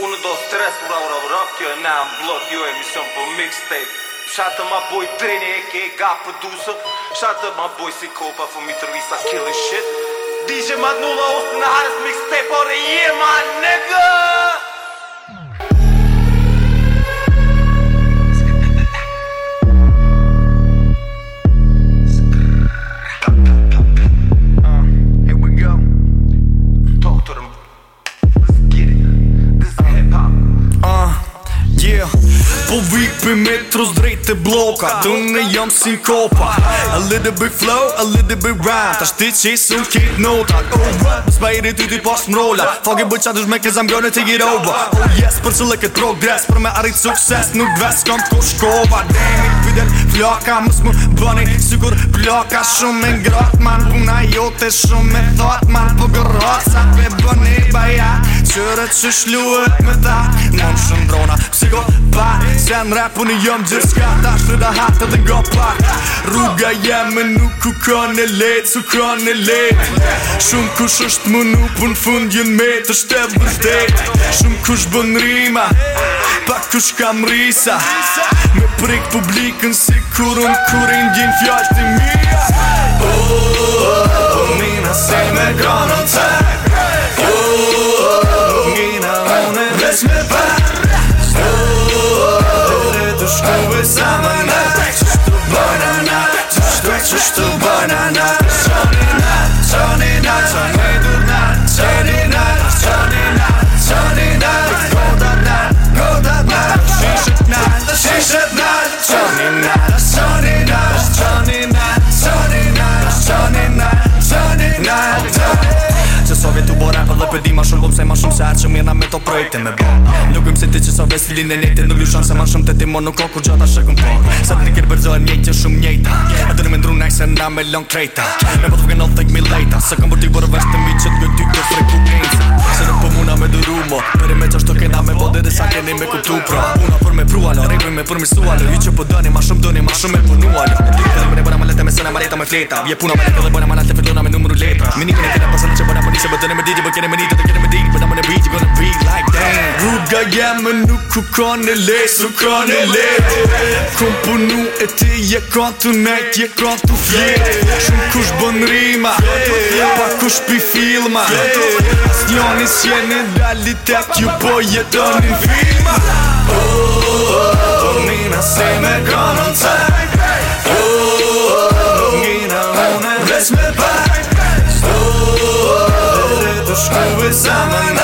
Unë do stres, ura, ura, ura, kjo e na më blok, jo e mishon për po mixtape Shatër ma boj, treni e ke e ga për dusë Shatër ma boj, si kopa, fu mi truisa, killin' shit DJ Madnula, ustë në harës mixtape, por e ma nigga vipi metrus drejt të bloka Tune jam si kopa A little bit flow, a little bit rhyme Ta shti që isu kit nota Bës oh, pa i rriti ti pas po mrolla Fogi bëj qatë shme ke zam gjojnë t'i get over Oh yes, për që leket progres Për me arrit sukses nuk ves kom t'ko shkova Damn it, fidel, flaka mës më bëni Sikur Plaka shumë me ngrat man Puna jote shumë me thot man Po gërrat sa të bebo një baja Qërët që shluët me dha Në në shumë drona Psiko pa Se në rapu në jëmë gjërë Ska ta shre da hatë dhe nga pa Rruga jemë nuk ku ka në lejtë Su ka në lejtë Shumë kush është më nuk Po fund me të shtetë më shtetë Shumë kush bën rima Pa kush kam risa Me prik publikën si kur unë kurin din fjallë të mija O, oh, o, o, mina se me granë të O, o, o, mina unë e vesh me për O, oh, o, o, o, dhe të shkuve sa më në Qështu bëna në, qështu bëna në Qështu bëna në, po di më shumë se më shumë se atë mirë me to projekte me bë. Nuk gjem se ti çesa vesh filin e nitë nuk lëshon se më shumë te ti më nuk ka kur gjata shkon po. Sa ti kër bërzo e të shumë njëjta. A do më ndru nice and I'm a long traitor. Ne po të vgen not take me later. Sa kam bërti por vetë mi çet që ti të frekuencë. Se do po më na me durumo, për më çashto që na me bodë sa keni me kuptu me përmirësu alo Ju që po dëni, ma shumë doni ma shumë me punu alo Dukë të bëne, bëne ma me sëna, ma reta, me fleta Vje puna, bëne, këllë, bëne ma lete, fillona me numëru letra Mini këne këne pasanë po po me digi, bëkene po me nitë, të kene me digi në bëjti, gonna be like damn Rruga jemë nuk ku kanë e le, su kanë e le Kom punu e ti, të nejt, je kanë të fjet Shumë kush bën rima, pa kush pi filma Asë njani s'jeni realitet, ju po jetoni filma Oh se me kronon të sajt Tu, një nga unë Nesme bajt Tu, dhe dhe të shkubit sa më në